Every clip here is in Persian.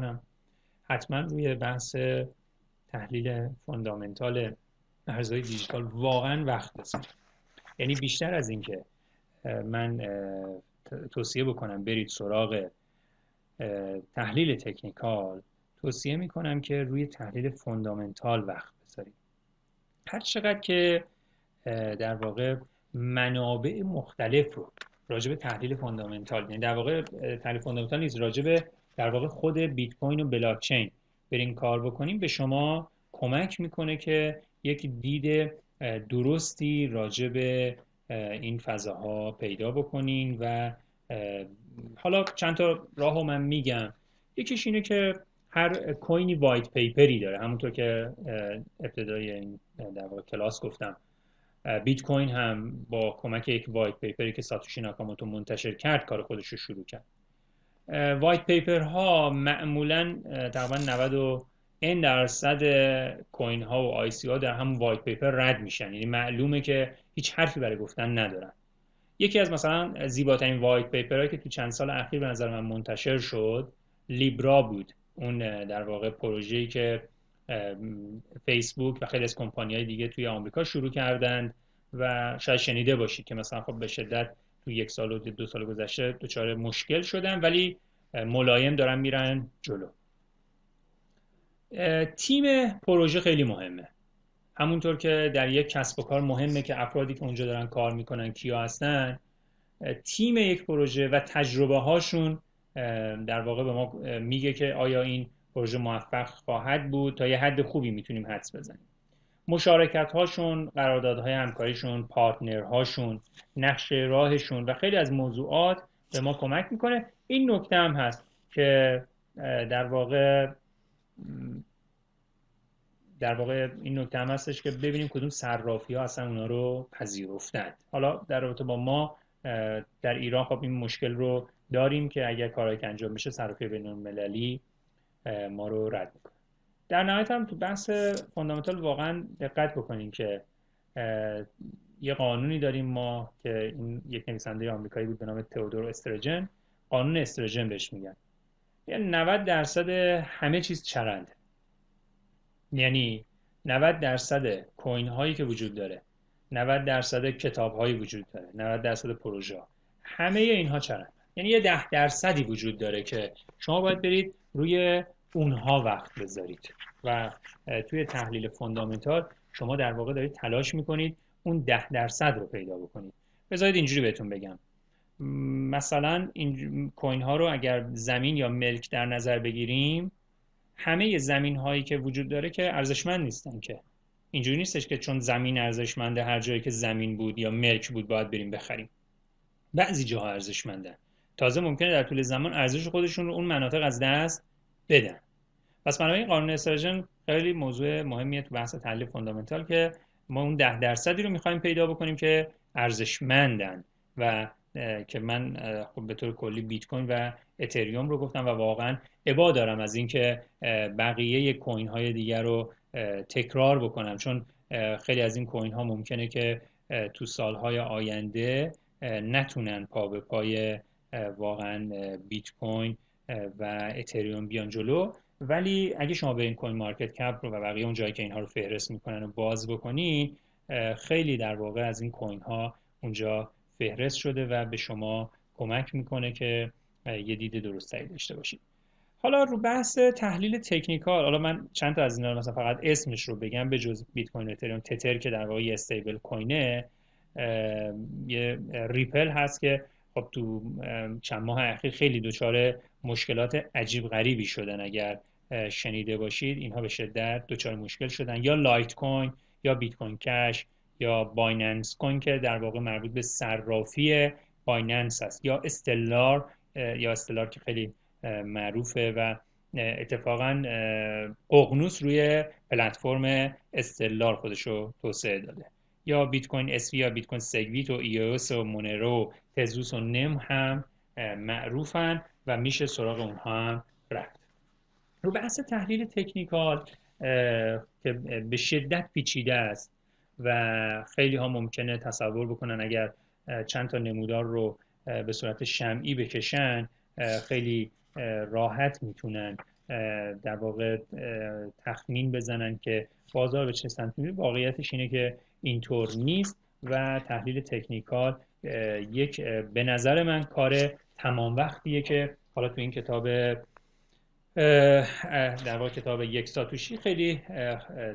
می‌کنم. حتما روی بحث تحلیل فوندامنتال ارزهای دیجیتال واقعا وقت بذارید یعنی بیشتر از اینکه من توصیه بکنم برید سراغ تحلیل تکنیکال توصیه می‌کنم که روی تحلیل فوندامنتال وقت بذارید هر چقدر که در واقع منابع مختلف رو راجع به تحلیل fundamental یعنی در واقع تحلیل fundamental نیست راجع به در واقع خود بیت کوین و بلاک چین برین کار بکنیم به شما کمک می‌کنه که یک دید درستی راجع به این فضاها پیدا بکنین و حالا چند تا راه من میگم. یکیش اینه که هر کوینی white paper ی داره. همونطور که ابتدای این در واقع کلاس گفتم. بیت کوین هم با کمک یک white paper ی که ساتوشی ناکاموتو منتشر کرد کار خودش رو شروع کرد. white paper ها معمولا تقریبا 90 این درصد coin ها و ICO ها در همون white paper رد میشن. یعنی معلومه که هیچ حرفی برای گفتن ندارن. یکی از مثلا زیباترین white paper که تو چند سال اخیر به نظر من منتشر شد لیبرا بود. اون در واقع پروژه‌ای که فیسبوک و خیلی از کمپانی های دیگه توی آمریکا شروع کردند و شاید شنیده باشید که مثلا خب به شدت تو یک سال و دو سال گذشته دچار مشکل شدن ولی ملایم دارن میرن جلو. تیم پروژه خیلی مهمه. همونطور که در یک کسب و کار مهمه که افرادی که اونجا دارن کار می‌کنن کیا هستن تیم یک پروژه و تجربه هاشون در واقع به ما میگه که آیا این پروژه موفق خواهد بود؟ تا یه حد خوبی می‌تونیم حدس بزنیم. مشارکت هاشون قراردادهای همکاریشون پارتنرهاشون نقشه راهشون و خیلی از موضوعات به ما کمک می‌کنه. این نکته هم هست که در واقع در واقع این نکته هم هستش که ببینیم کدوم صرافی ها اصلا اونا رو پذیرفتند حالا در رابطه با ما در ایران خب این مشکل رو داریم که اگر کارهایی که انجام بشه صرافی بین المللی ما رو رد می‌کنه. در نهایت هم تو بحث فوندامنتال واقعا دقت بکنیم که یه قانونی داریم ما که این یک نویسنده آمریکایی بود به نام تئودور استرجن قانون استرجن بهش میگن. یعنی 90 درصد همه چیز چرنده یعنی 90 درصد کوین هایی که وجود داره 90 درصد کتاب هایی وجود داره 90 درصد پروژه همه اینها چرند. یعنی یه ده درصدی وجود داره که شما باید برید روی اونها وقت بذارید. و توی تحلیل فوندامنتال شما در واقع دارید تلاش می‌کنید اون ده درصد رو پیدا بکنید. بذارید اینجوری بهتون بگم. مثلا این کوین ها رو اگر زمین یا ملک در نظر بگیریم همه زمین هایی که وجود داره که ارزشمند نیستن که. اینجوری نیستش که چون زمین ارزشمنده هر جایی که زمین بود یا ملک بود باید بریم بخریم. بعضی جاها ارزشمندن تازه ممکنه در طول زمان ارزش خودشون رو اون مناطق از دست بدن پس بنابراین قانون استرژن خیلی موضوع مهمیه تو بحث تحلیل فوندامنتال که ما اون ده درصدی رو می‌خوایم پیدا بکنیم که ارزشمندن و که من خب به طور کلی بیت کوین و اتریوم رو گفتم و واقعا ابا دارم از اینکه بقیه کوین های دیگر رو تکرار بکنم. چون خیلی از این کوین ها ممکنه که تو سالهای آینده نتونن پا به پای واقعا بیت کوین و اتریوم بیان جلو. ولی اگه شما به این کوین مارکت کپ رو و بقیه اون جایی که اینها رو فهرست می‌کنن و باز بکنی خیلی در واقع از این کوین ها اونجا فهرست شده و به شما کمک می‌کنه که یه دید درستری داشته باشید حالا رو بحث تحلیل تکنیکال حالا من چند تا از اینا مثلا فقط اسمش رو بگم به جز بیت کوین اتریوم. تتر که در واقع stablecoin ه یه ریپل هست که خب تو چند ماه اخیر خیلی دچار مشکلات عجیب غریبی شدن. اگر شنیده باشید اینها به شدت دچار مشکل شدن. یا لایت کوین یا بیت کوین کش یا بایننس کوین که در واقع مربوط به صرافی بایننس است. یا استلار یا استلار که خیلی معروفه و اتفاقا ققنوس روی پلتفرم استلار خودش رو توسعه داده. یا بیت کوین اس وی یا بیت کوین سگویت و EOS و مونرو تزوس و NEM هم معروفن و میشه سراغ اونها هم رفت. رو بحث تحلیل تکنیکال که به شدت پیچیده است و خیلی ها ممکنه تصور بکنن اگر چند تا نمودار رو به صورت شمعی بکشن خیلی راحت می‌تونن در واقع تخمین بزنن که بازار به چه سمتی واقعیتش اینه که اینطور نیست و تحلیل تکنیکال یک به نظر من کار تمام وقتیه که حالا تو این کتاب در واقع کتاب یک ساتوشی خیلی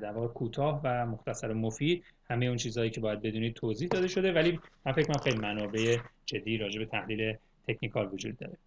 در واقع کوتاه و مختصر و مفید همه اون چیزهایی که باید بدونید توضیح داده شده ولی من فکر کنم خیلی منابع جدی راجع به تحلیل تکنیکال وجود داره.